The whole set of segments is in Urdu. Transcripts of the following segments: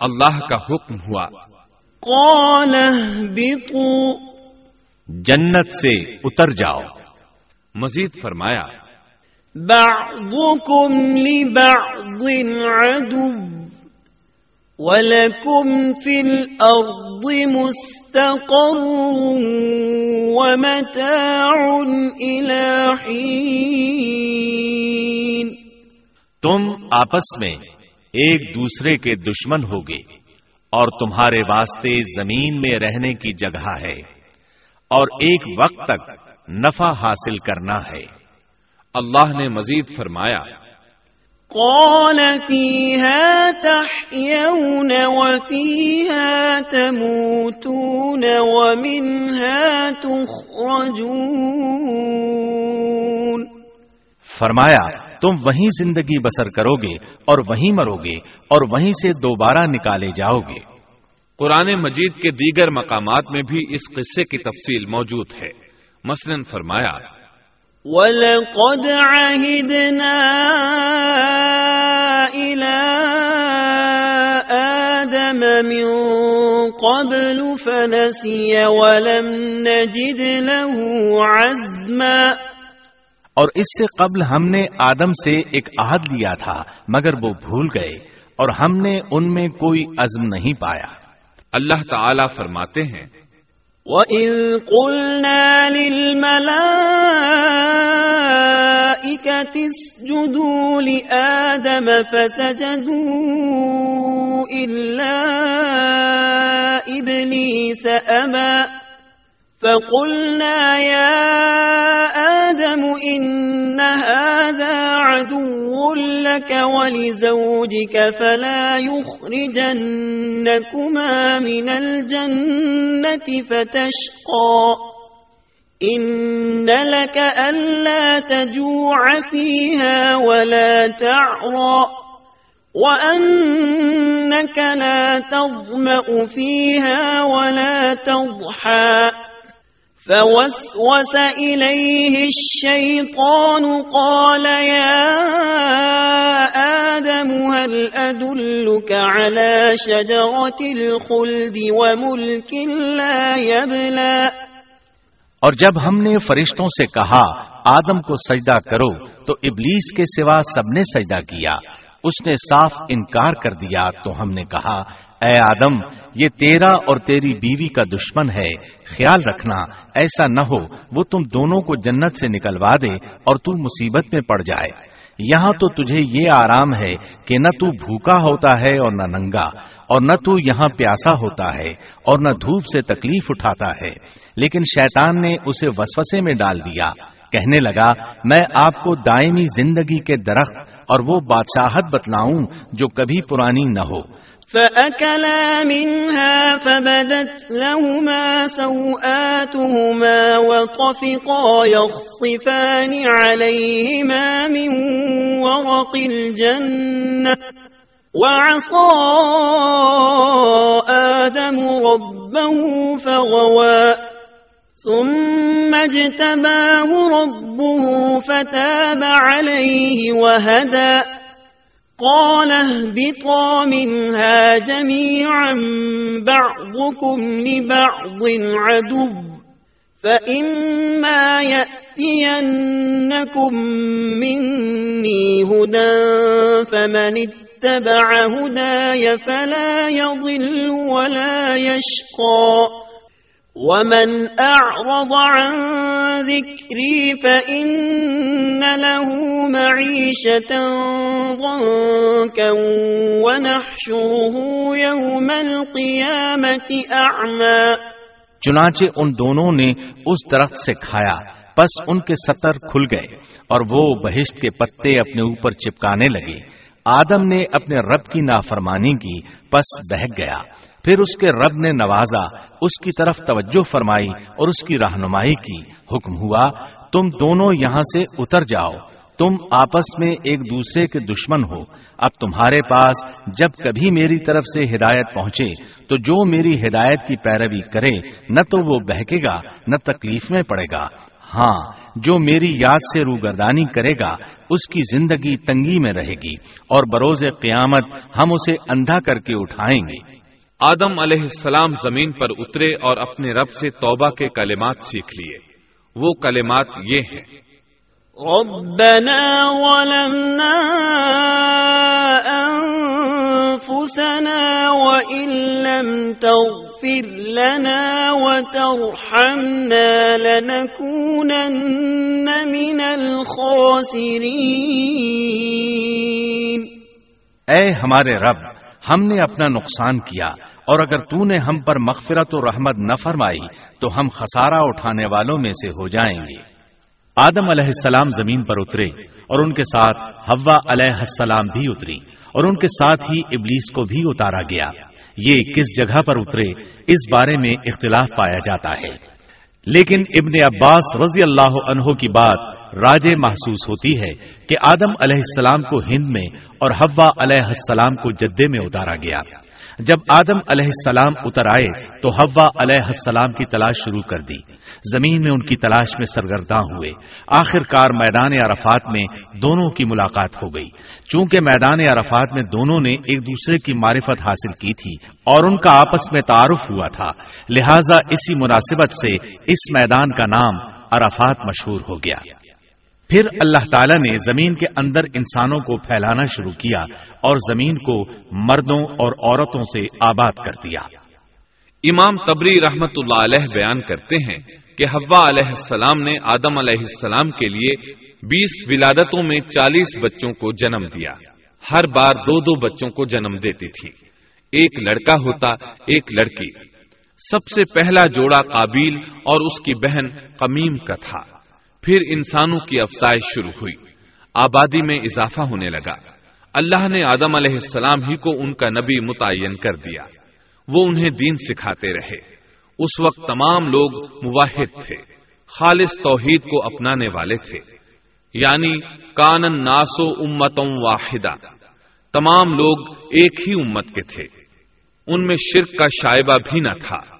اللہ کا حکم ہوا۔ قال اهبطوا۔ جنت سے اتر جاؤ۔ مزید فرمایا۔ بعضكم لبعض عدو۔ ولكم في الأرض مستقر ومتاع إلى حين تم آپس میں ایک دوسرے کے دشمن ہوگے اور تمہارے واسطے زمین میں رہنے کی جگہ ہے اور ایک وقت تک نفع حاصل کرنا ہے۔ اللہ نے مزید فرمایا قال فيها تحيون وفيها تموتون ومنها تخرجون۔ فرمایا تم وہیں زندگی بسر کرو گے اور وہیں مرو گے اور وہیں سے دوبارہ نکالے جاؤ گے قرآن مجید کے دیگر مقامات میں بھی اس قصے کی تفصیل موجود ہے۔ مثلا فرمایا وَلَقَدْ عَهِدْنَا إِلَىٰ آدَمَ مِن قَبْلُ فَنَسِيَ وَلَمْ نَجِدْ لَهُ عَزْمًا۔ اور اس سے قبل ہم نے آدم سے ایک عہد لیا تھا مگر وہ بھول گئے اور ہم نے ان میں کوئی عزم نہیں پایا۔ اللہ تعالی فرماتے ہیں وَإِذْ قُلْنَا لِلْمَلَائِكَةِ اسْجُدُوا لِآدَمَ فَسَجَدُوا إِلَّا إِبْلِيسَ أَبَى فقلنا يا آدم إن هذا عدو لك ولزوجك فلا يخرجنكما من الجنة فتشقى إن لك ألا تجوع فيها ولا تعرى وأنك لا تظمأ فيها ولا تضحى فوسوس إليه الشيطان قال يا آدم هل أدلك على شجرة الخلد وملك لا يبلى؟ اور جب ہم نے فرشتوں سے کہا، آدم کو سجدہ کرو، تو ابلیس کے سوا سب نے سجدہ کیا۔ اس نے صاف انکار کر دیا، تو ہم نے کہا اے آدم، یہ تیرا اور تیری بیوی کا دشمن ہے۔ خیال رکھنا، ایسا نہ ہو، وہ تم دونوں کو جنت سے نکلوا دے اور تو مصیبت میں پڑ جائے۔ یہاں تو تجھے یہ آرام ہے کہ نہ تو بھوکا ہوتا ہے اور نہ ننگا، اور نہ تو یہاں پیاسا ہوتا ہے اور نہ دھوپ سے تکلیف اٹھاتا ہے۔ لیکن شیطان نے اسے وسوسے میں ڈال دیا۔ کہنے لگا، میں آپ کو دائمی زندگی کے درخت اور وہ بادشاہت بتلاؤں جو کبھی پرانی نہ ہو۔ فأكلا منها فبدت لهما سوآتهما وطفقا يخصفان عليهما من ورق الجنة وعصى آدم ربه فغوى ثم اجتباه ربه فتاب عليه وهدى قال اهبطا منها جميعا بعضكم لبعض عدو، فإما يأتينكم مني هدى، فمن اتبع هداي فلا يضل ولا يشقى. ومن أعرض عن ذكري فإن له معيشة ضنكا ونحشره يوم القيامة أعمى۔ چنانچہ ان دونوں نے اس درخت سے کھایا، پس ان کے سطر کھل گئے اور وہ بہشت کے پتے اپنے اوپر چپکانے لگے۔ آدم نے اپنے رب کی نافرمانی کی، پس بہک گیا۔ پھر اس کے رب نے نوازا، اس کی طرف توجہ فرمائی اور اس کی رہنمائی کی۔ حکم ہوا، تم دونوں یہاں سے اتر جاؤ، تم آپس میں ایک دوسرے کے دشمن ہو۔ اب تمہارے پاس جب کبھی میری طرف سے ہدایت پہنچے، تو جو میری ہدایت کی پیروی کرے، نہ تو وہ بہکے گا، نہ تکلیف میں پڑے گا۔ ہاں جو میری یاد سے روگردانی کرے گا، اس کی زندگی تنگی میں رہے گی اور بروز قیامت ہم اسے اندھا کر کے اٹھائیں گے۔ آدم علیہ السلام زمین پر اترے اور اپنے رب سے توبہ کے کلمات سیکھ لیے۔ وہ کلمات یہ ہیں۔ ربنا ظلمنا انفسنا وان لم تغفر لنا وترحمنا لنكونن من الخاسرين۔ اے ہمارے رب ہم نے اپنا نقصان کیا اور اگر تو نے ہم پر مغفرت و رحمت نہ فرمائی تو ہم خسارہ اٹھانے والوں میں سے ہو جائیں گے۔ آدم علیہ السلام زمین پر اترے اور ان کے ساتھ ہوا علیہ السلام بھی اتری اور ان کے ساتھ ہی ابلیس کو بھی اتارا گیا۔ یہ کس جگہ پر اترے اس بارے میں اختلاف پایا جاتا ہے۔ لیکن ابن عباس رضی اللہ عنہ کی بات راج محسوس ہوتی ہے کہ آدم علیہ السلام کو ہند میں اور ہوا علیہ السلام کو جدے میں اتارا گیا۔ جب آدم علیہ السلام اتر آئے تو ہوا علیہ السلام کی تلاش شروع کر دی۔ زمین میں ان کی تلاش میں سرگرداں ہوئے۔ آخر کار میدان عرفات میں دونوں کی ملاقات ہو گئی۔ چونکہ میدان عرفات میں دونوں نے ایک دوسرے کی معرفت حاصل کی تھی اور ان کا آپس میں تعارف ہوا تھا، لہذا اسی مناسبت سے اس میدان کا نام عرفات مشہور ہو گیا۔ پھر اللہ تعالی نے زمین کے اندر انسانوں کو پھیلانا شروع کیا اور زمین کو مردوں اور عورتوں سے آباد کر دیا۔ امام تبری رحمت اللہ علیہ بیان کرتے ہیں کہ حوا علیہ السلام نے آدم علیہ السلام کے لیے بیس ولادتوں میں چالیس بچوں کو جنم دیا۔ ہر بار دو دو بچوں کو جنم دیتی تھی۔ ایک لڑکا ہوتا، ایک لڑکی۔ سب سے پہلا جوڑا قابیل اور اس کی بہن قمیم کا تھا۔ پھر انسانوں کی افزائش شروع ہوئی۔ آبادی میں اضافہ ہونے لگا۔ اللہ نے آدم علیہ السلام ہی کو ان کا نبی متعین کر دیا۔ وہ انہیں دین سکھاتے رہے۔ اس وقت تمام لوگ مواحد تھے۔ خالص توحید کو اپنانے والے تھے۔ یعنی کانن ناسو امتوں واحدہ۔ تمام لوگ ایک ہی امت کے تھے۔ ان میں شرک کا شائبہ بھی نہ تھا۔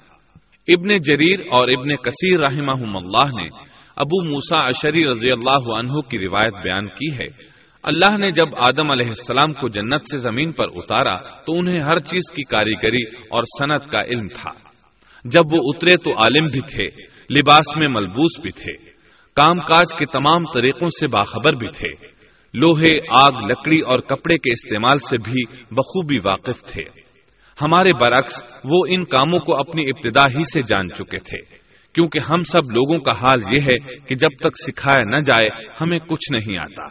ابن جریر اور ابن کثیر رحمہ اللہ نے ابو موسا اشری رضی اللہ عنہ کی روایت بیان کی ہے۔ اللہ نے جب آدم علیہ السلام کو جنت سے زمین پر اتارا تو انہیں ہر چیز کی کاریگری اور صنعت کا علم تھا۔ جب وہ اترے تو عالم بھی تھے، لباس میں ملبوس بھی تھے، کام کاج کے تمام طریقوں سے باخبر بھی تھے۔ لوہے، آگ، لکڑی اور کپڑے کے استعمال سے بھی بخوبی واقف تھے۔ ہمارے برعکس، وہ ان کاموں کو اپنی ابتدا ہی سے جان چکے تھے۔ کیونکہ ہم سب لوگوں کا حال یہ ہے کہ جب تک سکھایا نہ جائے، ہمیں کچھ نہیں آتا۔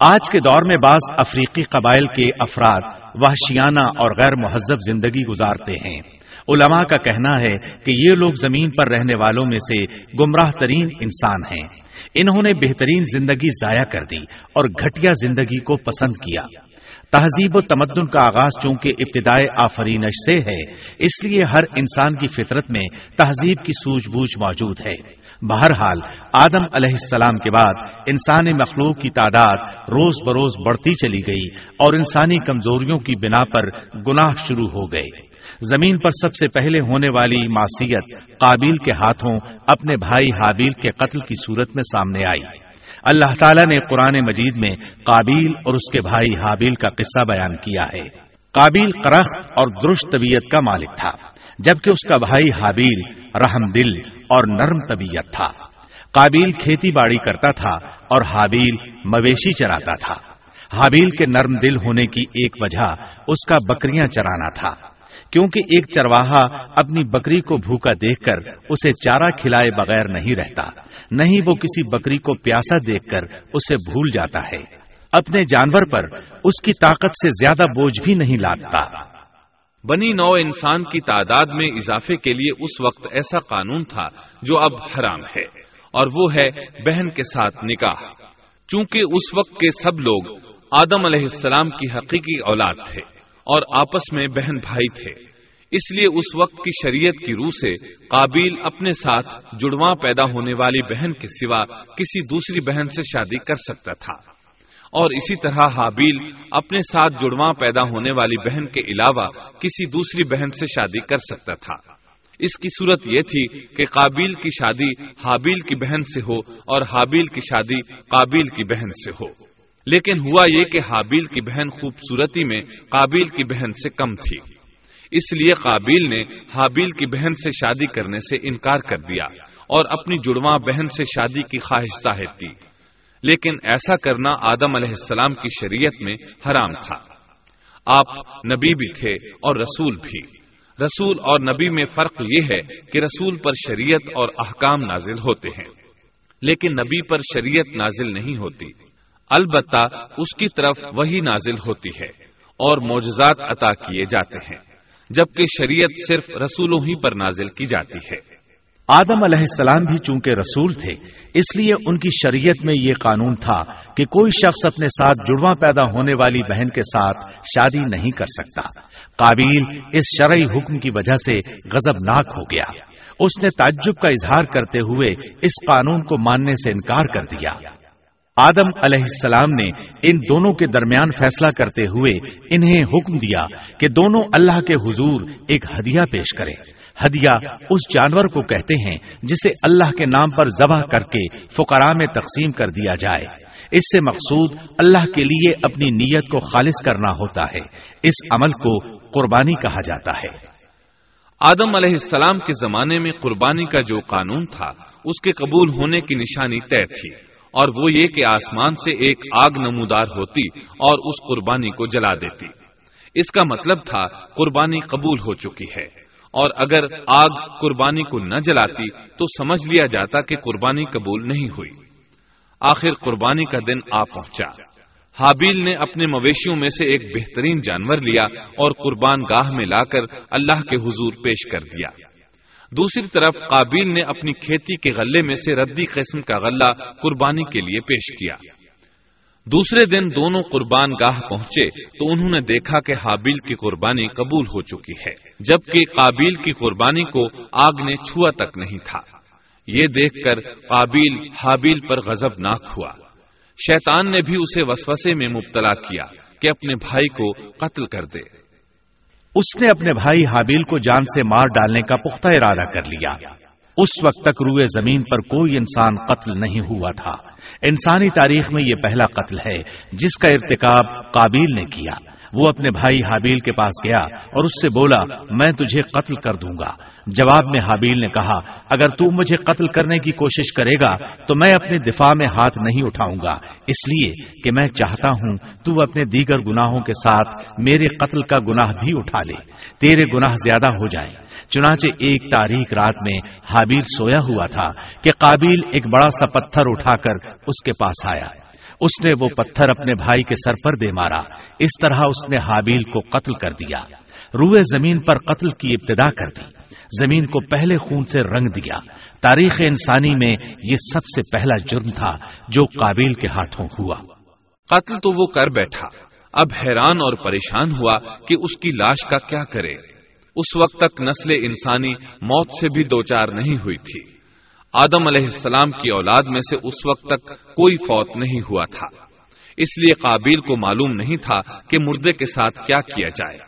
آج کے دور میں بعض افریقی قبائل کے افراد وحشیانہ اور غیر مہذب زندگی گزارتے ہیں۔ علماء کا کہنا ہے کہ یہ لوگ زمین پر رہنے والوں میں سے گمراہ ترین انسان ہیں۔ انہوں نے بہترین زندگی ضائع کر دی اور گھٹیا زندگی کو پسند کیا۔ تہذیب و تمدن کا آغاز چونکہ ابتدائے آفرینش سے ہے، اس لیے ہر انسان کی فطرت میں تہذیب کی سوجھ بوجھ موجود ہے۔ بہرحال، آدم علیہ السلام کے بعد انسانی مخلوق کی تعداد روز بروز بڑھتی چلی گئی اور انسانی کمزوریوں کی بنا پر گناہ شروع ہو گئے۔ زمین پر سب سے پہلے ہونے والی معصیت قابیل کے ہاتھوں اپنے بھائی حابیل کے قتل کی صورت میں سامنے آئی۔ اللہ تعالیٰ نے قرآن مجید میں قابیل اور اس کے بھائی حابیل کا قصہ بیان کیا ہے۔ قابیل کرخ اور درست طبیعت کا مالک تھا، جبکہ اس کا بھائی حابیل رحم دل اور نرم طبیعت تھا۔ قابیل کھیتی باڑی کرتا تھا اور حابیل مویشی چراتا تھا۔ حابیل کے نرم دل ہونے کی ایک وجہ اس کا بکریاں چرانا تھا، کیونکہ ایک چرواہا اپنی بکری کو بھوکا دیکھ کر اسے چارہ کھلائے بغیر نہیں رہتا۔ نہیں وہ کسی بکری کو پیاسا دیکھ کر اسے بھول جاتا ہے۔ اپنے جانور پر اس کی طاقت سے زیادہ بوجھ بھی نہیں لادتا بنی نو انسان کی تعداد میں اضافے کے لیے اس وقت ایسا قانون تھا جو اب حرام ہے اور وہ ہے بہن کے ساتھ نکاح۔ چونکہ اس وقت کے سب لوگ آدم علیہ السلام کی حقیقی اولاد تھے اور آپس میں بہن بھائی تھے۔ اس لیے اس وقت کی شریعت کی روح سے قابیل اپنے ساتھ جڑواں پیدا ہونے والی بہن کے سوا کسی دوسری بہن سے شادی کر سکتا تھا۔ اور اسی طرح حابیل اپنے ساتھ جڑواں پیدا ہونے والی بہن کے علاوہ کسی دوسری بہن سے شادی کر سکتا تھا۔ اس کی صورت یہ تھی کہ قابیل کی شادی حابیل کی بہن سے ہو اور حابیل کی شادی قابیل کی بہن سے ہو۔ لیکن ہوا یہ کہ حابیل کی بہن خوبصورتی میں قابیل کی بہن سے کم تھی۔ اس لیے قابیل نے حابیل کی بہن سے شادی کرنے سے انکار کر دیا اور اپنی جڑواں بہن سے شادی کی خواہش ظاہر کی۔ لیکن ایسا کرنا آدم علیہ السلام کی شریعت میں حرام تھا۔ آپ نبی بھی تھے اور رسول بھی۔ رسول اور نبی میں فرق یہ ہے کہ رسول پر شریعت اور احکام نازل ہوتے ہیں۔ لیکن نبی پر شریعت نازل نہیں ہوتی۔ البتہ اس کی طرف وہی نازل ہوتی ہے اور معجزات عطا کیے جاتے ہیں۔ جبکہ شریعت صرف رسولوں ہی پر نازل کی جاتی ہے۔ آدم علیہ السلام بھی چونکہ رسول تھے، اس لیے ان کی شریعت میں یہ قانون تھا کہ کوئی شخص اپنے ساتھ جڑواں پیدا ہونے والی بہن کے ساتھ شادی نہیں کر سکتا۔ قابیل اس شرعی حکم کی وجہ سے غزب ناک ہو گیا۔ اس نے تعجب کا اظہار کرتے ہوئے اس قانون کو ماننے سے انکار کر دیا۔ آدم علیہ السلام نے ان دونوں کے درمیان فیصلہ کرتے ہوئے انہیں حکم دیا کہ دونوں اللہ کے حضور ایک ہدیہ پیش کریں۔ ہدیہ اس جانور کو کہتے ہیں جسے اللہ کے نام پر ذبح کر کے فقراء میں تقسیم کر دیا جائے۔ اس سے مقصود اللہ کے لیے اپنی نیت کو خالص کرنا ہوتا ہے۔ اس عمل کو قربانی کہا جاتا ہے۔ آدم علیہ السلام کے زمانے میں قربانی کا جو قانون تھا، اس کے قبول ہونے کی نشانی طے تھی۔ اور وہ یہ کہ آسمان سے ایک آگ نمودار ہوتی اور اس قربانی کو جلا دیتی۔ اس کا مطلب تھا قربانی قبول ہو چکی ہے۔ اور اگر آگ قربانی کو نہ جلاتی تو سمجھ لیا جاتا کہ قربانی قبول نہیں ہوئی۔ آخر قربانی کا دن آ پہنچا۔ حابیل نے اپنے مویشیوں میں سے ایک بہترین جانور لیا اور قربان گاہ میں لا کر اللہ کے حضور پیش کر دیا۔ دوسری طرف قابیل نے اپنی کھیتی کے غلے میں سے ردی قسم کا غلہ قربانی کے لیے پیش کیا۔ دوسرے دن دونوں قربان گاہ پہنچے تو انہوں نے دیکھا کہ حابیل کی قربانی قبول ہو چکی ہے، جبکہ قابیل کی قربانی کو آگ نے چھوا تک نہیں تھا۔ یہ دیکھ کر قابیل حابیل پر غزب ناک ہوا۔ شیطان نے بھی اسے وسوسے میں مبتلا کیا کہ اپنے بھائی کو قتل کر دے۔ اس نے اپنے بھائی حابیل کو جان سے مار ڈالنے کا پختہ ارادہ کر لیا۔ اس وقت تک روئے زمین پر کوئی انسان قتل نہیں ہوا تھا۔ انسانی تاریخ میں یہ پہلا قتل ہے جس کا ارتکاب قابیل نے کیا۔ وہ اپنے بھائی حابیل کے پاس گیا اور اس سے بولا، میں تجھے قتل کر دوں گا۔ جواب میں حابیل نے کہا، اگر تو مجھے قتل کرنے کی کوشش کرے گا، تو میں اپنے دفاع میں ہاتھ نہیں اٹھاؤں گا۔ اس لیے کہ میں چاہتا ہوں تو اپنے دیگر گناہوں کے ساتھ میرے قتل کا گناہ بھی اٹھا لے۔ تیرے گناہ زیادہ ہو جائیں۔ چنانچہ ایک تاریخ رات میں حابیل سویا ہوا تھا کہ قابیل ایک بڑا سا پتھر اٹھا کر اس کے پاس آیا۔ اس نے وہ پتھر اپنے بھائی کے سر پر دے مارا۔ اس طرح اس نے حابیل کو قتل کر دیا۔ روئے زمین پر قتل کی ابتدا کر دی۔ زمین کو پہلے خون سے رنگ دیا۔ تاریخ انسانی میں یہ سب سے پہلا جرم تھا جو قابل کے ہاتھوں ہوا۔ قتل تو وہ کر بیٹھا۔ اب حیران اور پریشان ہوا کہ اس کی لاش کا کیا کرے۔ اس وقت تک نسل انسانی موت سے بھی دوچار نہیں ہوئی تھی۔ آدم علیہ السلام کی اولاد میں سے اس وقت تک کوئی فوت نہیں ہوا تھا۔ اس لیے قابل کو معلوم نہیں تھا کہ مردے کے ساتھ کیا کیا جائے۔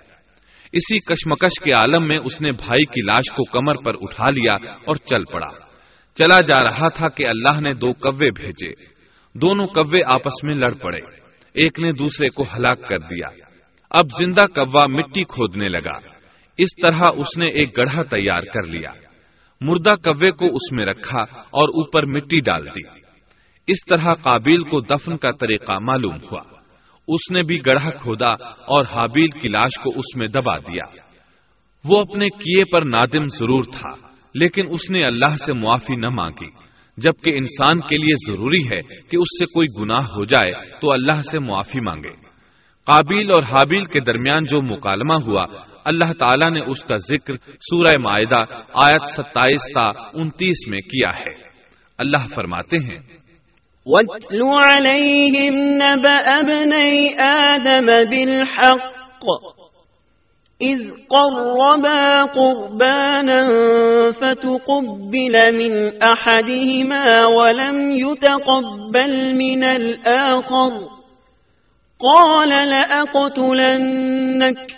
اسی کشمکش کے عالم میں اس نے بھائی کی لاش کو کمر پر اٹھا لیا اور چل پڑا۔ چلا جا رہا تھا کہ اللہ نے دو کوے بھیجے۔ دونوں کوے آپس میں لڑ پڑے۔ ایک نے دوسرے کو ہلاک کر دیا۔ اب زندہ کوا مٹی کھودنے لگا۔ اس طرح اس نے ایک گڑھا تیار کر لیا۔ مردہ کوے کو اس میں رکھا اور اوپر مٹی ڈال دی۔ اس طرح قابیل کو دفن کا طریقہ معلوم ہوا۔ اس نے بھی گڑھا کھودا اور حابیل کی لاش کو اس میں دبا دیا۔ وہ اپنے کیے پر نادم ضرور تھا، لیکن اس نے اللہ سے معافی نہ مانگی۔ جبکہ انسان کے لیے ضروری ہے کہ اس سے کوئی گناہ ہو جائے تو اللہ سے معافی مانگے۔ قابیل اور حابیل کے درمیان جو مکالمہ ہوا اللہ تعالیٰ نے اس کا ذکر سورہ معاہدہ آیت ستائیس تا انتیس میں کیا ہے۔ اللہ فرماتے ہیں۔ وَاتْلُ عَلَيْهِمْ نَبَأَ ابْنَيْ آدَمَ بِالْحَقِّ إِذْ قَرَّبَا قُرْبَانًا فَتُقُبِّلَ مِنْ أَحَدِهِمَا وَلَمْ يُتَقَبَّلْ مِنَ الْآخَرِ قَالَ لَأَقْتُلَنَّكَ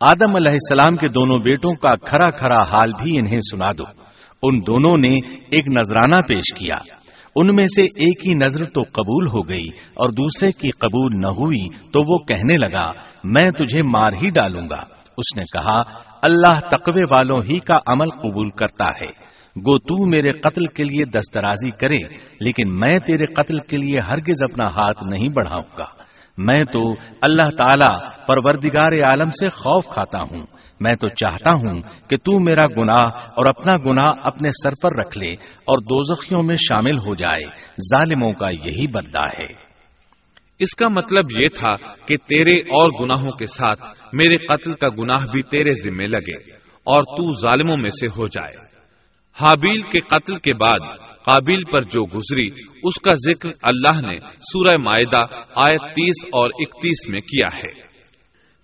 آدم علیہ السلام کے دونوں بیٹوں کا کھرا کھرا حال بھی انہیں سنا دو۔ ان دونوں نے ایک نذرانہ پیش کیا۔ ان میں سے ایک ہی نظر تو قبول ہو گئی اور دوسرے کی قبول نہ ہوئی تو وہ کہنے لگا، میں تجھے مار ہی ڈالوں گا۔ اس نے کہا، اللہ تقوی والوں ہی کا عمل قبول کرتا ہے۔ گو تو میرے قتل کے لیے دسترازی کرے، لیکن میں تیرے قتل کے لیے ہرگز اپنا ہاتھ نہیں بڑھاؤں گا۔ میں تو اللہ تعالی پروردگار عالم سے خوف کھاتا ہوں۔ میں تو چاہتا ہوں کہ تو میرا گناہ اور اپنا گناہ اپنے سر پر رکھ لے اور دوزخیوں میں شامل ہو جائے۔ ظالموں کا یہی بدلہ ہے۔ اس کا مطلب یہ تھا کہ تیرے اور گناہوں کے ساتھ میرے قتل کا گناہ بھی تیرے ذمے لگے اور تو ظالموں میں سے ہو جائے۔ حابیل کے قتل کے بعد قابل پر جو گزری، اس کا ذکر اللہ نے سورہ معدہ آیت تیس اور اکتیس میں کیا ہے۔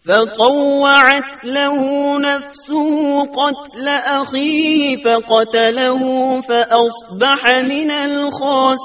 فطوعت له نفسه، قتل أخيه، فقتله، فأصبح من الخاسرين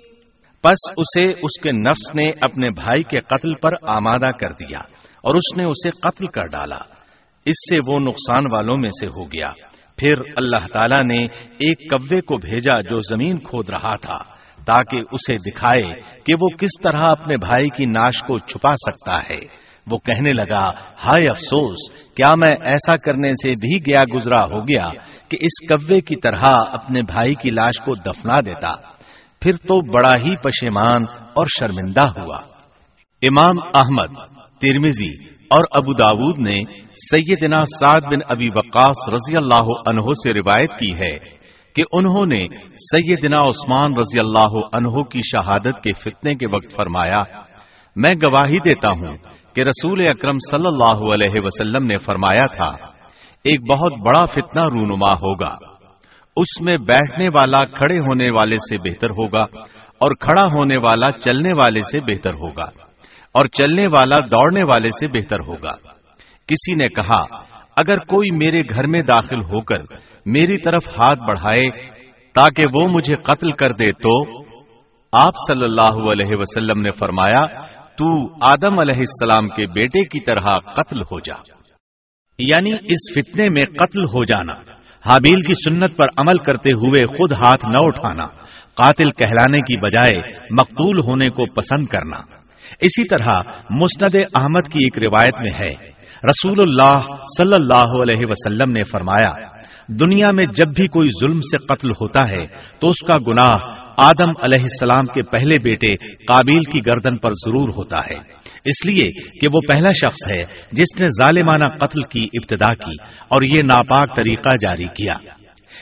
پس اسے اس کے نفس نے اپنے بھائی کے قتل پر آمادہ کر دیا اور اس نے اسے قتل کر ڈالا۔ اس سے وہ نقصان والوں میں سے ہو گیا۔ پھر اللہ تعالی نے ایک کوے کو بھیجا جو زمین کھود رہا تھا تاکہ اسے دکھائے کہ وہ کس طرح اپنے بھائی کی ناش کو چھپا سکتا ہے۔ وہ کہنے لگا، ہائے افسوس، کیا میں ایسا کرنے سے بھی گیا گزرا ہو گیا کہ اس کوے کی طرح اپنے بھائی کی لاش کو دفنا دیتا۔ پھر تو بڑا ہی پشیمان اور شرمندہ ہوا۔ امام احمد ترمیزی اور ابو داود نے سیدنا سعد بن ابی وقاص رضی اللہ عنہ سے روایت کی ہے کہ انہوں نے سیدنا عثمان رضی اللہ عنہ کی شہادت کے فتنے کے وقت فرمایا، میں گواہی دیتا ہوں کہ رسول اکرم صلی اللہ علیہ وسلم نے فرمایا تھا، ایک بہت بڑا فتنہ رونما ہوگا۔ اس میں بیٹھنے والا کھڑے ہونے والے سے بہتر ہوگا اور کھڑا ہونے والا چلنے والے سے بہتر ہوگا اور چلنے والا دوڑنے والے سے بہتر ہوگا۔ کسی نے کہا، اگر کوئی میرے گھر میں داخل ہو کر میری طرف ہاتھ بڑھائے تاکہ وہ مجھے قتل کر دے تو آپ صلی اللہ علیہ وسلم نے فرمایا، تو آدم علیہ السلام کے بیٹے کی طرح قتل ہو جا۔ یعنی اس فتنے میں قتل ہو جانا۔ حابیل کی سنت پر عمل کرتے ہوئے خود ہاتھ نہ اٹھانا، قاتل کہلانے کی بجائے مقتول ہونے کو پسند کرنا۔ اسی طرح مسند احمد کی ایک روایت میں ہے، رسول اللہ صلی اللہ علیہ وسلم نے فرمایا، دنیا میں جب بھی کوئی ظلم سے قتل ہوتا ہے تو اس کا گناہ آدم علیہ السلام کے پہلے بیٹے قابیل کی گردن پر ضرور ہوتا ہے۔ اس لیے کہ وہ پہلا شخص ہے جس نے ظالمانہ قتل کی ابتدا کی اور یہ ناپاک طریقہ جاری کیا۔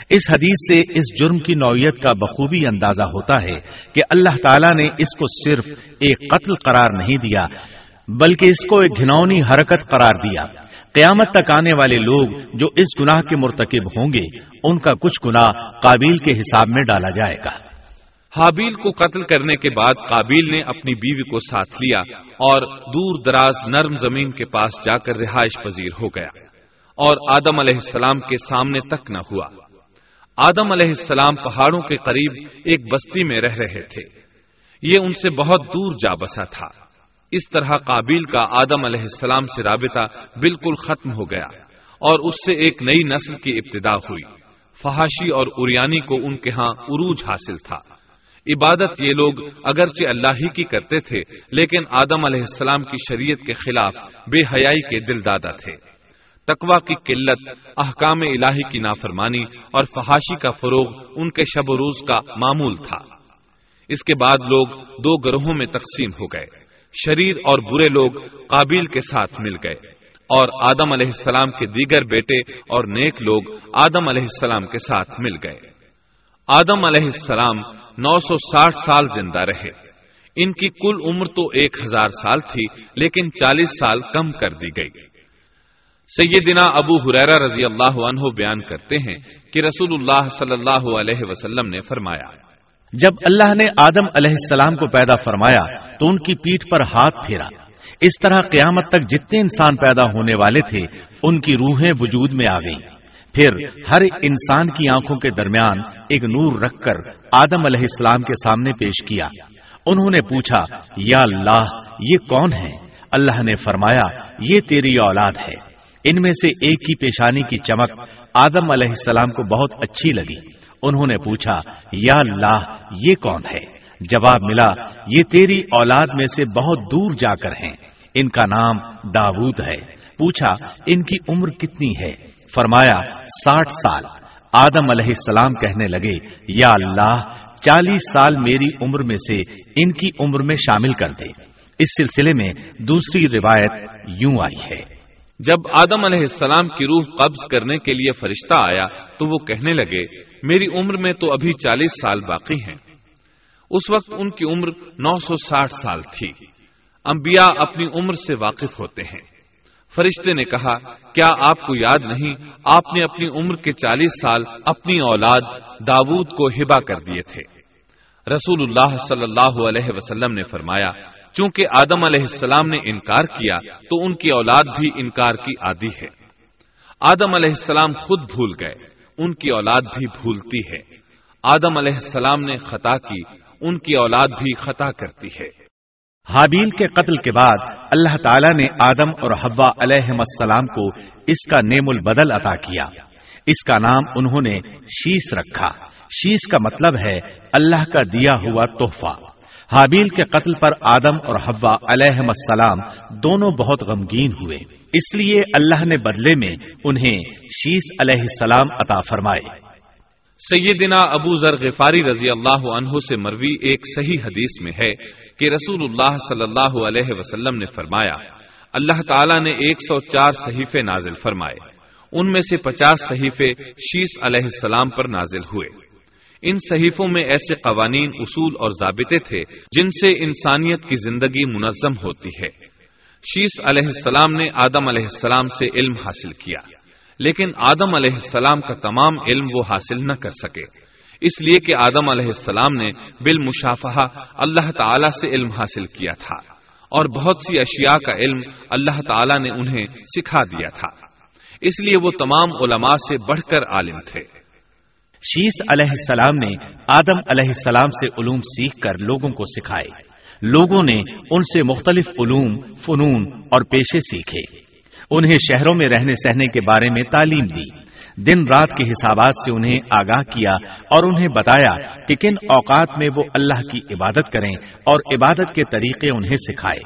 اس حدیث سے اس جرم کی نوعیت کا بخوبی اندازہ ہوتا ہے کہ اللہ تعالیٰ نے اس کو صرف ایک قتل قرار نہیں دیا، بلکہ اس کو ایک گھنونی حرکت قرار دیا۔ قیامت تک آنے والے لوگ جو اس گناہ کے مرتکب ہوں گے، ان کا کچھ گناہ قابل کے حساب میں ڈالا جائے گا۔ حابیل کو قتل کرنے کے بعد قابیل نے اپنی بیوی کو ساتھ لیا اور دور دراز نرم زمین کے پاس جا کر رہائش پذیر ہو گیا اور آدم علیہ السلام کے سامنے تک نہ ہوا۔ آدم علیہ السلام پہاڑوں کے قریب ایک بستی میں رہ رہے تھے۔ یہ ان سے بہت دور جا بسا تھا۔ اس طرح قابیل کا آدم علیہ السلام سے رابطہ بالکل ختم ہو گیا اور اس سے ایک نئی نسل کی ابتدا ہوئی۔ فحاشی اور اریانی کو ان کے ہاں عروج حاصل تھا۔ عبادت یہ لوگ اگرچہ اللہ ہی کی کرتے تھے، لیکن آدم علیہ السلام کی شریعت کے خلاف بے حیائی کے دل دادا تھے۔ تقوا کی قلت، احکام الہی کی نافرمانی اور فحاشی کا فروغ ان کے شب و روز کا معمول تھا۔ اس کے بعد لوگ دو گروہوں میں تقسیم ہو گئے۔ شریر اور برے لوگ قابل کے ساتھ مل گئے۔ اور آدم علیہ السلام کے دیگر بیٹے اور نیک لوگ آدم علیہ السلام کے ساتھ مل گئے۔ آدم علیہ السلام نو سو ساٹھ سال زندہ رہے۔ ان کی کل عمر تو ایک ہزار سال تھی، لیکن چالیس سال کم کر دی گئی۔ سیدنا ابو حریرہ رضی اللہ عنہ بیان کرتے ہیں کہ رسول اللہ صلی اللہ علیہ وسلم نے فرمایا، جب اللہ نے آدم علیہ السلام کو پیدا فرمایا، تو ان کی پیٹھ پر ہاتھ پھیرا۔ اس طرح قیامت تک جتنے انسان پیدا ہونے والے تھے، ان کی روحیں وجود میں آ گئیں۔ پھر ہر انسان کی آنکھوں کے درمیان ایک نور رکھ کر آدم علیہ السلام کے سامنے پیش کیا۔ انہوں نے پوچھا، یا اللہ، یہ کون ہے اللہ نے فرمایا، یہ تیری اولاد ہے۔ ان میں سے ایک کی پیشانی کی چمک آدم علیہ السلام کو بہت اچھی لگی۔ انہوں نے پوچھا، یا اللہ، یہ کون ہے؟ جواب ملا، یہ تیری اولاد میں سے بہت دور جا کر ہیں۔ ان کا نام داود ہے۔ پوچھا، ان کی عمر کتنی ہے؟ فرمایا، ساٹھ سال۔ آدم علیہ السلام کہنے لگے، یا اللہ، چالیس سال میری عمر میں سے ان کی عمر میں شامل کر دے۔ اس سلسلے میں دوسری روایت یوں آئی ہے۔ جب آدم علیہ السلام کی روح قبض کرنے کے لیے فرشتہ آیا، تو وہ کہنے لگے، میری عمر میں تو ابھی چالیس سال باقی ہیں۔ اس وقت ان کی عمر نو سو ساٹھ سال تھی۔ انبیاء اپنی عمر سے واقف ہوتے ہیں۔ فرشتے نے کہا، کیا آپ کو یاد نہیں، آپ نے اپنی عمر کے چالیس سال اپنی اولاد داود کو ہبا کر دیے تھے۔ رسول اللہ صلی اللہ علیہ وسلم نے فرمایا، چونکہ آدم علیہ السلام نے انکار کیا، تو ان کی اولاد بھی انکار کی عادی ہے۔ آدم علیہ السلام خود بھول گئے، ان کی اولاد بھی بھولتی ہے۔ آدم علیہ السلام نے خطا کی، ان کی اولاد بھی خطا کرتی ہے۔ حابیل کے قتل کے بعد اللہ تعالیٰ نے آدم اور حوا علیہ السلام کو اس کا نیم البدل عطا کیا۔ اس کا نام انہوں نے شیش رکھا۔ شیش کا مطلب ہے اللہ کا دیا ہوا تحفہ۔ حابیل کے قتل پر آدم اور حوا علیہ السلام دونوں بہت غمگین ہوئے۔ اس لیے اللہ نے بدلے میں انہیں شیش علیہ السلام عطا فرمائے۔ سیدنا ابو ذر غفاری رضی اللہ عنہ سے مروی ایک صحیح حدیث میں ہے۔ کہ رسول اللہ صلی اللہ علیہ وسلم نے فرمایا، اللہ تعالیٰ نے ایک سو چار صحیفے نازل فرمائے۔ ان میں سے پچاس صحیفے شیش علیہ السلام پر نازل ہوئے۔ ان صحیفوں میں ایسے قوانین، اصول اور ضابطے تھے جن سے انسانیت کی زندگی منظم ہوتی ہے۔ شیش علیہ السلام نے آدم علیہ السلام سے علم حاصل کیا، لیکن آدم علیہ السلام کا تمام علم وہ حاصل نہ کر سکے۔ اس لیے کہ آدم علیہ السلام نے بالمشافہ اللہ تعالی سے علم حاصل کیا تھا اور بہت سی اشیاء کا علم اللہ تعالی نے انہیں سکھا دیا تھا۔ اس لیے وہ تمام علماء سے بڑھ کر عالم تھے۔ شیس علیہ السلام نے آدم علیہ السلام سے علوم سیکھ کر لوگوں کو سکھائے۔ لوگوں نے ان سے مختلف علوم، فنون اور پیشے سیکھے۔ انہیں شہروں میں رہنے سہنے کے بارے میں تعلیم دی۔ دن رات کے حسابات سے انہیں آگاہ کیا اور انہیں بتایا کہ کن اوقات میں وہ اللہ کی عبادت کریں اور عبادت کے طریقے انہیں سکھائے۔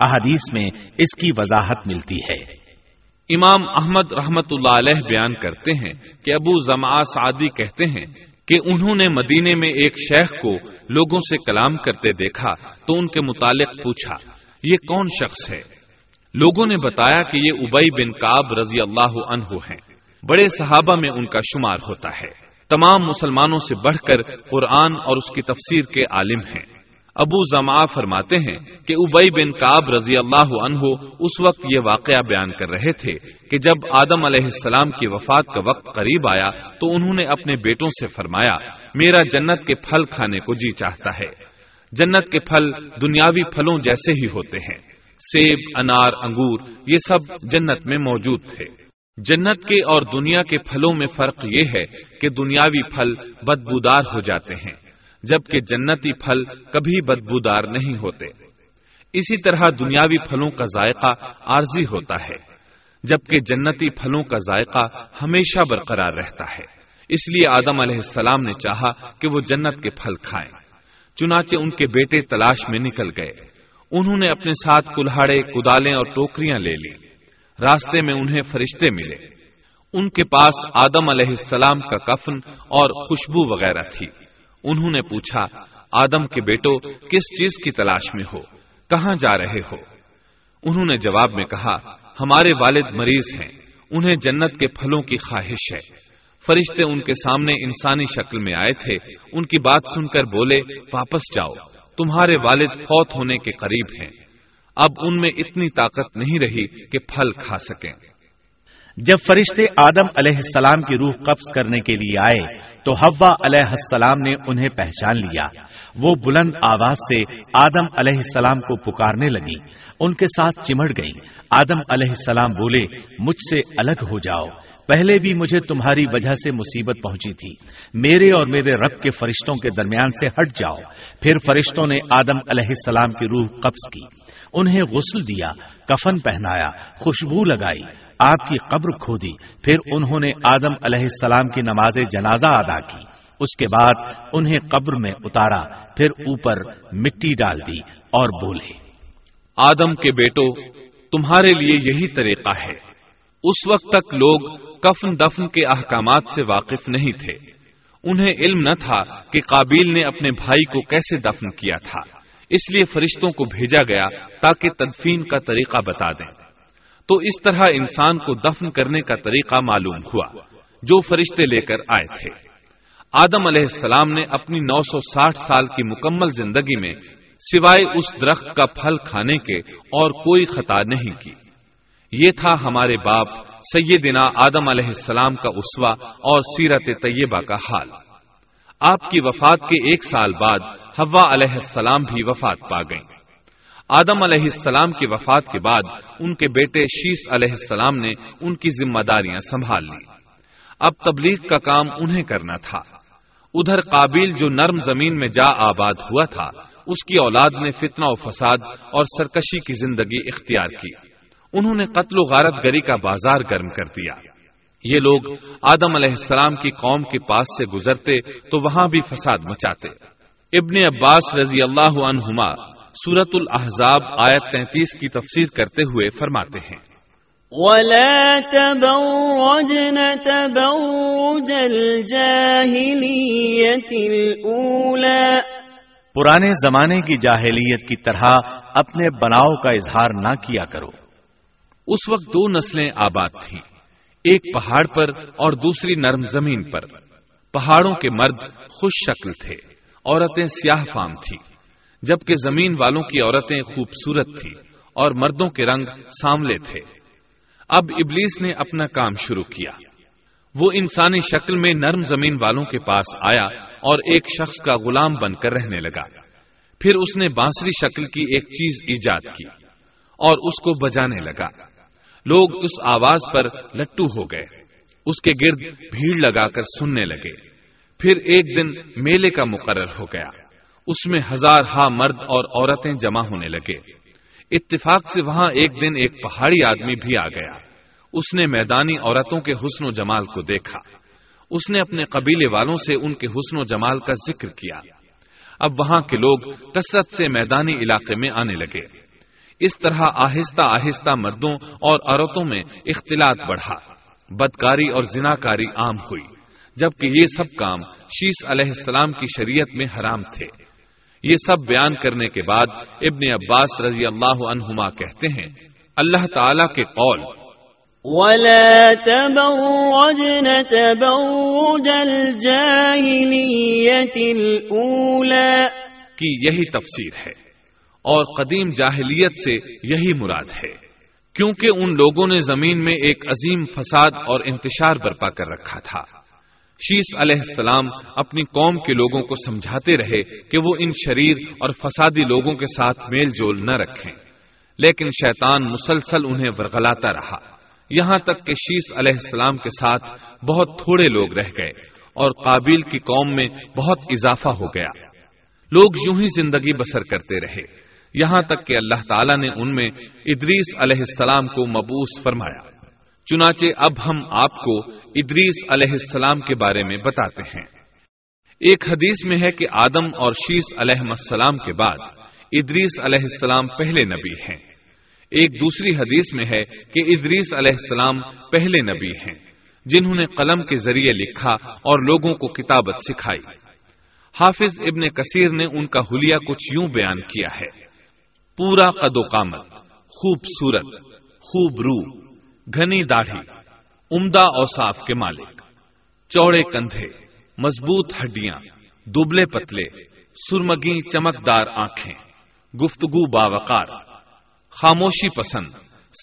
احادیث میں اس کی وضاحت ملتی ہے۔ امام احمد رحمت اللہ علیہ بیان کرتے ہیں کہ ابو زما سعدی کہتے ہیں کہ انہوں نے مدینے میں ایک شیخ کو لوگوں سے کلام کرتے دیکھا تو ان کے متعلق پوچھا، یہ کون شخص ہے؟ لوگوں نے بتایا کہ یہ ابئی بن کاب رضی اللہ عنہ ہیں۔ بڑے صحابہ میں ان کا شمار ہوتا ہے۔ تمام مسلمانوں سے بڑھ کر قرآن اور اس کی تفسیر کے عالم ہیں۔ ابو زما فرماتے ہیں کہ ابئی بن کاب رضی اللہ عنہ اس وقت یہ واقعہ بیان کر رہے تھے کہ جب آدم علیہ السلام کی وفات کا وقت قریب آیا تو انہوں نے اپنے بیٹوں سے فرمایا، میرا جنت کے پھل کھانے کو جی چاہتا ہے۔ جنت کے پھل دنیاوی پھلوں جیسے ہی ہوتے ہیں۔ سیب، انار، انگور، یہ سب جنت میں موجود تھے۔ جنت کے اور دنیا کے پھلوں میں فرق یہ ہے کہ دنیاوی پھل بدبودار ہو جاتے ہیں، جبکہ جنتی پھل کبھی بدبودار نہیں ہوتے۔ اسی طرح دنیاوی پھلوں کا ذائقہ عارضی ہوتا ہے، جبکہ جنتی پھلوں کا ذائقہ ہمیشہ برقرار رہتا ہے۔ اس لیے آدم علیہ السلام نے چاہا کہ وہ جنت کے پھل کھائیں۔ چنانچہ ان کے بیٹے تلاش میں نکل گئے۔ انہوں نے اپنے ساتھ کلاڑے کدالیں اور ٹوکریاں لے لی راستے میں انہیں فرشتے ملے۔ ان کے پاس آدم علیہ السلام کا کفن اور خوشبو وغیرہ تھی۔ انہوں نے پوچھا، آدم کے بیٹو، کس چیز کی تلاش میں ہو؟ کہاں جا رہے ہو؟ انہوں نے جواب میں کہا، ہمارے والد مریض ہیں، انہیں جنت کے پھلوں کی خواہش ہے۔ فرشتے ان کے سامنے انسانی شکل میں آئے تھے۔ ان کی بات سن کر بولے، واپس جاؤ، تمہارے والد فوت ہونے کے قریب ہیں۔ اب ان میں اتنی طاقت نہیں رہی کہ پھل کھا سکیں۔ جب فرشتے آدم علیہ السلام کی روح قبض کرنے کے لیے آئے، تو ہوا علیہ السلام نے انہیں پہچان لیا۔ وہ بلند آواز سے آدم علیہ السلام کو پکارنے لگی ان کے ساتھ چمٹ گئی آدم علیہ السلام بولے، مجھ سے الگ ہو جاؤ۔ پہلے بھی مجھے تمہاری وجہ سے مصیبت پہنچی تھی۔ میرے اور میرے رب کے فرشتوں کے درمیان سے ہٹ جاؤ۔ پھر فرشتوں نے آدم علیہ السلام کی روح قبض کی۔ انہیں غسل دیا، کفن پہنایا، خوشبو لگائی، آپ کی قبر کھودی، پھر انہوں نے آدم علیہ السلام کی نماز جنازہ ادا کی۔ اس کے بعد انہیں قبر میں اتارا، پھر اوپر مٹی ڈال دی اور بولے، آدم کے بیٹو، تمہارے لیے یہی طریقہ ہے۔ اس وقت تک لوگ کفن دفن کے احکامات سے واقف نہیں تھے۔ انہیں علم نہ تھا کہ قابیل نے اپنے بھائی کو کیسے دفن کیا تھا۔ اس لیے فرشتوں کو بھیجا گیا تاکہ تدفین کا طریقہ بتا دیں۔ تو اس طرح انسان کو دفن کرنے کا طریقہ معلوم ہوا، جو فرشتے لے کر آئے تھے۔ آدم علیہ السلام نے اپنی نو سو ساٹھ سال کی مکمل زندگی میں سوائے اس درخت کا پھل کھانے کے اور کوئی خطا نہیں کی۔ یہ تھا ہمارے باپ سیدنا آدم علیہ السلام کا اسوا اور سیرت طیبہ کا حال۔ آپ کی وفات کے ایک سال بعد ہوا علیہ السلام بھی وفات پا گئیں۔ آدم علیہ السلام کی وفات کے بعد ان کے بیٹے شیس علیہ السلام نے ان کی ذمہ داریاں سنبھال لی اب تبلیغ کا کام انہیں کرنا تھا۔ ادھر قابل جو نرم زمین میں جا آباد ہوا تھا، اس کی اولاد نے فتنہ و فساد اور سرکشی کی زندگی اختیار کی۔ انہوں نے قتل و غارت گری کا بازار گرم کر دیا۔ یہ لوگ آدم علیہ السلام کی قوم کے پاس سے گزرتے تو وہاں بھی فساد مچاتے۔ ابن عباس رضی اللہ عنہما سورت الحضاب آیت تینتیس کی تفسیر کرتے ہوئے فرماتے ہیں۔ ولا تبرجن تبرج الجاهلية الأولى۔ پرانے زمانے کی جاہلیت کی طرح اپنے بناؤ کا اظہار نہ کیا کرو۔ اس وقت دو نسلیں آباد تھیں ایک پہاڑ پر اور دوسری نرم زمین پر۔ پہاڑوں کے مرد خوش شکل تھے۔ عورتیں سیاہ فام تھی جبکہ زمین والوں کی عورتیں خوبصورت تھی اور مردوں کے رنگ ساملے تھے۔ اب ابلیس نے اپنا کام شروع کیا۔ وہ انسانی شکل میں نرم زمین والوں کے پاس آیا اور ایک شخص کا غلام بن کر رہنے لگا۔ پھر اس نے بانسری شکل کی ایک چیز ایجاد کی اور اس کو بجانے لگا۔ لوگ اس آواز پر لٹو ہو گئے۔ اس کے گرد بھیڑ لگا کر سننے لگے۔ پھر ایک دن میلے کا مقرر ہو گیا۔ اس میں ہزار ہا مرد اور عورتیں جمع ہونے لگے۔ اتفاق سے وہاں ایک دن ایک پہاڑی آدمی بھی آ گیا۔ اس نے میدانی عورتوں کے حسن و جمال کو دیکھا۔ اس نے اپنے قبیلے والوں سے ان کے حسن و جمال کا ذکر کیا۔ اب وہاں کے لوگ کثرت سے میدانی علاقے میں آنے لگے۔ اس طرح آہستہ آہستہ مردوں اور عورتوں میں اختلاط بڑھا۔ بدکاری اور زناکاری عام ہوئی۔ جبکہ یہ سب کام شیش علیہ السلام کی شریعت میں حرام تھے۔ یہ سب بیان کرنے کے بعد ابن عباس رضی اللہ عنہما کہتے ہیں اللہ تعالی کے قول۔ ولا تبرجن تبرج الجاهلية الأولى۔ کی یہی تفسیر ہے۔ اور قدیم جاہلیت سے یہی مراد ہے۔ کیونکہ ان لوگوں نے زمین میں ایک عظیم فساد اور انتشار برپا کر رکھا تھا۔ شیس علیہ السلام اپنی قوم کے لوگوں کو سمجھاتے رہے کہ وہ ان شریر اور فسادی لوگوں کے ساتھ میل جول نہ رکھیں۔ لیکن شیطان مسلسل انہیں ورغلاتا رہا۔ یہاں تک کہ شیش علیہ السلام کے ساتھ بہت تھوڑے لوگ رہ گئے اور قابل کی قوم میں بہت اضافہ ہو گیا۔ لوگ یوں ہی زندگی بسر کرتے رہے۔ یہاں تک کہ اللہ تعالیٰ نے ان میں ادریس علیہ السلام کو مبوس فرمایا۔ چنانچہ اب ہم آپ کو ادریس علیہ السلام کے بارے میں بتاتے ہیں۔ ایک حدیث میں ہے کہ آدم اور شیس علیہ السلام کے بعد ادریس علیہ السلام پہلے نبی ہیں۔ ایک دوسری حدیث میں ہے کہ ادریس علیہ السلام پہلے نبی ہیں، جنہوں نے قلم کے ذریعے لکھا اور لوگوں کو کتابت سکھائی۔ حافظ ابن کثیر نے ان کا حلیہ کچھ یوں بیان کیا ہے۔ پورا قد و قامت، خوبصورت، خوب رو گھنی داڑھی، عمدہ اوصاف کے مالک، چوڑے کندھے، مضبوط ہڈیاں، دبلے پتلے، سرمگی چمکدار آنکھیں، گفتگو باوقار، خاموشی پسند،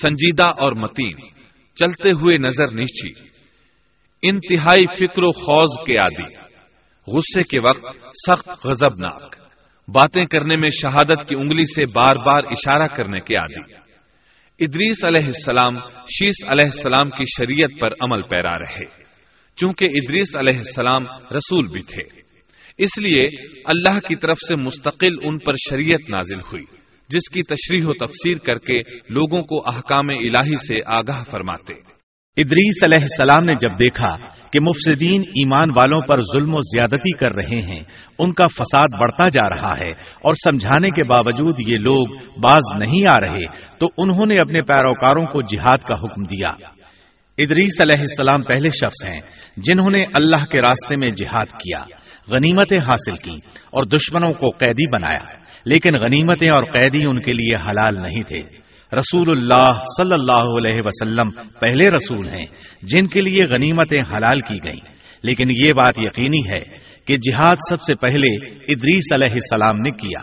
سنجیدہ اور متین، چلتے ہوئے نظر نیچی، انتہائی فکر و خوض کے عادی، غصے کے وقت سخت غزب ناک باتیں کرنے میں شہادت کی انگلی سے بار بار اشارہ کرنے کے عادی۔ ادریس علیہ السلام شیس علیہ السلام کی شریعت پر عمل پیرا رہے، چونکہ ادریس علیہ السلام رسول بھی تھے۔ اس لیے اللہ کی طرف سے مستقل ان پر شریعت نازل ہوئی، جس کی تشریح و تفسیر کر کے لوگوں کو احکام الہی سے آگاہ فرماتے۔ ادریس علیہ السلام نے جب دیکھا کہ مفسدین ایمان والوں پر ظلم و زیادتی کر رہے ہیں، ان کا فساد بڑھتا جا رہا ہے اور سمجھانے کے باوجود یہ لوگ باز نہیں آ رہے، تو انہوں نے اپنے پیروکاروں کو جہاد کا حکم دیا۔ ادریس علیہ السلام پہلے شخص ہیں جنہوں نے اللہ کے راستے میں جہاد کیا، غنیمتیں حاصل کی اور دشمنوں کو قیدی بنایا، لیکن غنیمتیں اور قیدی ان کے لیے حلال نہیں تھے۔ رسول اللہ صلی اللہ علیہ وسلم پہلے رسول ہیں، جن کے لیے غنیمتیں حلال کی گئیں۔ لیکن یہ بات یقینی ہے کہ جہاد سب سے پہلے ادریس علیہ السلام نے کیا۔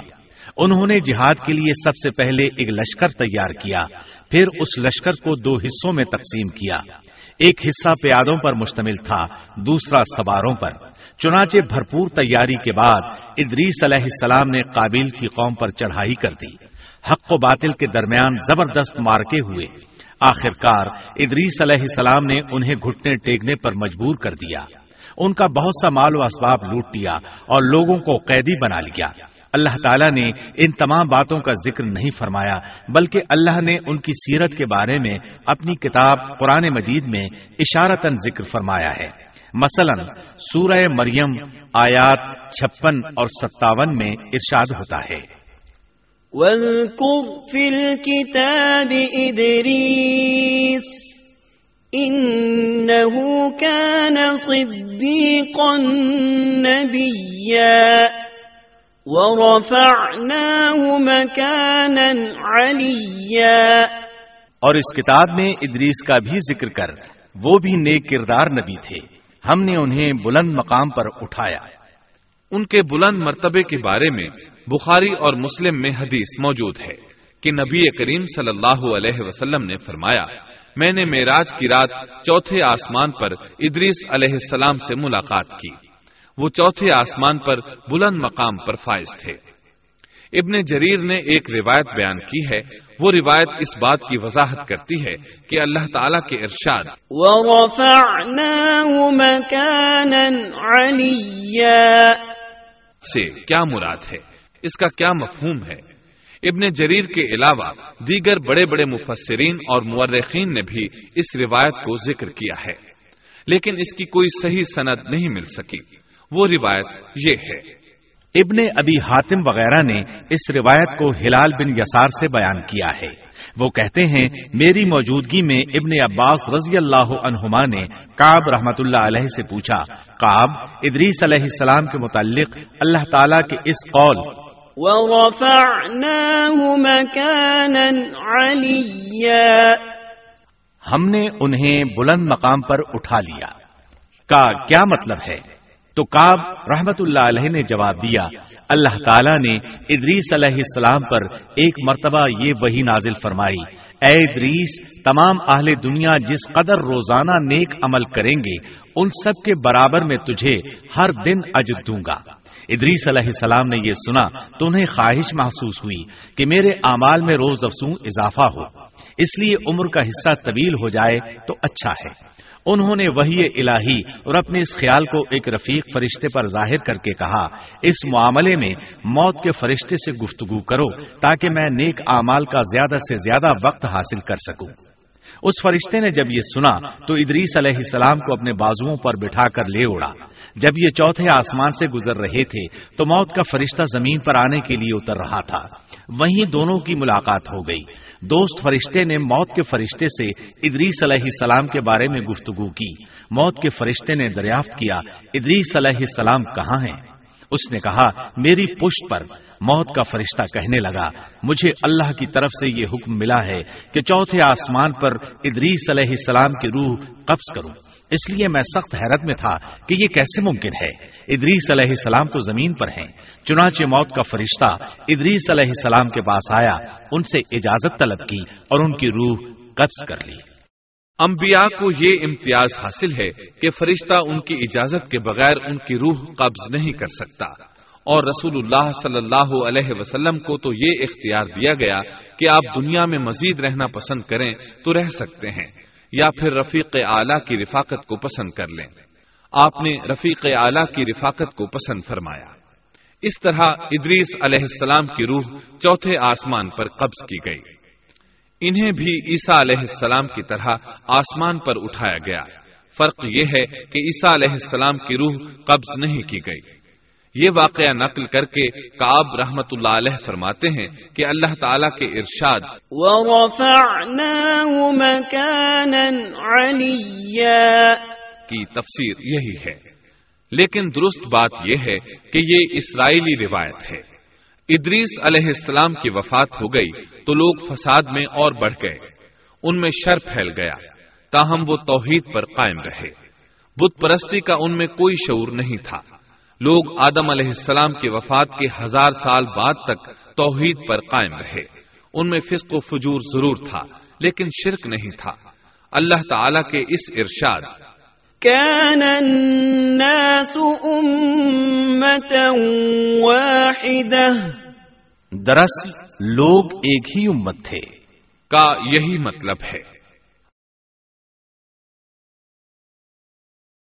انہوں نے جہاد کے لیے سب سے پہلے ایک لشکر تیار کیا، پھر اس لشکر کو دو حصوں میں تقسیم کیا۔ ایک حصہ پیادوں پر مشتمل تھا، دوسرا سواروں پر۔ چنانچہ بھرپور تیاری کے بعد ادریس علیہ السلام نے قابل کی قوم پر چڑھائی کر دی۔ حق و باطل کے درمیان زبردست مارکے ہوئے۔ آخر کار ادریس علیہ السلام نے انہیں گھٹنے ٹیکنے پر مجبور کر دیا۔ ان کا بہت سا مال و اسباب لوٹ لیا اور لوگوں کو قیدی بنا لیا۔ اللہ تعالیٰ نے ان تمام باتوں کا ذکر نہیں فرمایا، بلکہ اللہ نے ان کی سیرت کے بارے میں اپنی کتاب قرآن مجید میں اشارتاً ذکر فرمایا ہے۔ مثلا، سورہ مریم آیات چھپن اور ستاون میں ارشاد ہوتا ہے۔ واذكر في الكتاب إدريس إنه كان صديقا نبيا ورفعناه مكانا عليا اور اس کتاب میں ادریس کا بھی ذکر کر وہ بھی نیک کردار نبی تھے۔ ہم نے انہیں بلند مقام پر اٹھایا۔ ان کے بلند مرتبے کے بارے میں بخاری اور مسلم میں حدیث موجود ہے کہ نبی کریم صلی اللہ علیہ وسلم نے فرمایا میں نے میراج کی رات چوتھے آسمان پر ادریس علیہ السلام سے ملاقات کی۔ وہ چوتھے آسمان پر بلند مقام پر فائز تھے۔ ابن جریر نے ایک روایت بیان کی ہے۔ وہ روایت اس بات کی وضاحت کرتی ہے کہ اللہ تعالیٰ کے ارشاد سے کیا مراد ہے؟ اس کا کیا مفہوم ہے؟ ابن جریر کے علاوہ دیگر بڑے بڑے مفسرین اور مورخین نے بھی اس روایت کو ذکر کیا ہے۔ لیکن اس کی کوئی صحیح سند نہیں مل سکی۔ وہ روایت یہ ہے۔ ابن ابی حاتم وغیرہ نے اس روایت کو ہلال بن یسار سے بیان کیا ہے۔ وہ کہتے ہیں، میری موجودگی میں ابن عباس رضی اللہ عنہما نے کاب رحمت اللہ علیہ سے پوچھا کاب ادریس علیہ السلام کے متعلق اللہ تعالیٰ کے اس قول ہم نے انہیں بلند مقام پر اٹھا لیا۔ کا کیا مطلب ہے؟ تو کاب رحمت اللہ علیہ نے جواب دیا، اللہ تعالیٰ نے ادریس علیہ السلام پر ایک مرتبہ یہ وہی نازل فرمائی، اے ادریس، تمام اہل دنیا جس قدر روزانہ نیک عمل کریں گے، ان سب کے برابر میں تجھے ہر دن اجر دوں گا۔ ادریس علیہ السلام نے یہ سنا، تو انہیں خواہش محسوس ہوئی کہ میرے اعمال میں روز افسوں اضافہ ہو۔ اس لیے عمر کا حصہ طویل ہو جائے تو اچھا ہے۔ انہوں نے وہی الہی اور اپنے اس خیال کو ایک رفیق فرشتے پر ظاہر کر کے کہا، اس معاملے میں موت کے فرشتے سے گفتگو کرو تاکہ میں نیک اعمال کا زیادہ سے زیادہ وقت حاصل کر سکوں۔ اس فرشتے نے جب یہ سنا تو ادریس علیہ السلام کو اپنے بازوؤں پر بٹھا کر لے اڑا جب یہ چوتھے آسمان سے گزر رہے تھے تو موت کا فرشتہ زمین پر آنے کے لیے اتر رہا تھا۔ وہیں دونوں کی ملاقات ہو گئی۔ دوست فرشتے نے موت کے فرشتے سے ادریس علیہ السلام کے بارے میں گفتگو کی۔ موت کے فرشتے نے دریافت کیا، ادریس علیہ السلام کہاں ہیں؟ اس نے کہا، میری پشت پر موت کا فرشتہ کہنے لگا، مجھے اللہ کی طرف سے یہ حکم ملا ہے کہ چوتھے آسمان پر ادریس علیہ السلام کی روح قبض کروں۔ اس لیے میں سخت حیرت میں تھا کہ یہ کیسے ممکن ہے۔ ادریس علیہ السلام تو زمین پر ہیں، چنانچہ موت کا فرشتہ ادریس علیہ السلام کے پاس آیا، ان سے اجازت طلب کی اور ان کی روح قبض کر لی۔ انبیاء کو یہ امتیاز حاصل ہے کہ فرشتہ ان کی اجازت کے بغیر ان کی روح قبض نہیں کر سکتا۔ اور رسول اللہ صلی اللہ علیہ وسلم کو تو یہ اختیار دیا گیا کہ آپ دنیا میں مزید رہنا پسند کریں تو رہ سکتے ہیں، یا پھر رفیق اعلی کی رفاقت کو پسند کر لیں۔ آپ نے رفیق اعلی کی رفاقت کو پسند فرمایا۔ اس طرح ادریس علیہ السلام کی روح چوتھے آسمان پر قبض کی گئی۔ انہیں بھی عیسیٰ علیہ السلام کی طرح آسمان پر اٹھایا گیا۔ فرق یہ ہے کہ عیسیٰ علیہ السلام کی روح قبض نہیں کی گئی۔ یہ واقعہ نقل کر کے کاب رحمت اللہ علیہ فرماتے ہیں کہ اللہ تعالیٰ کے ارشاد کی تفسیر یہی ہے۔ لیکن درست بات یہ ہے کہ یہ اسرائیلی روایت ہے۔ ادریس علیہ السلام کی وفات ہو گئی تو لوگ فساد میں اور بڑھ گئے۔ ان میں شر پھیل گیا۔ تاہم وہ توحید پر قائم رہے۔ بت پرستی کا ان میں کوئی شعور نہیں تھا۔ لوگ آدم علیہ السلام کی وفات کے ہزار سال بعد تک توحید پر قائم رہے۔ ان میں فسق و فجور ضرور تھا، لیکن شرک نہیں تھا۔ اللہ تعالی کے اس ارشاد كان الناس دراصل لوگ ایک ہی امت تھے۔ کا یہی مطلب ہے۔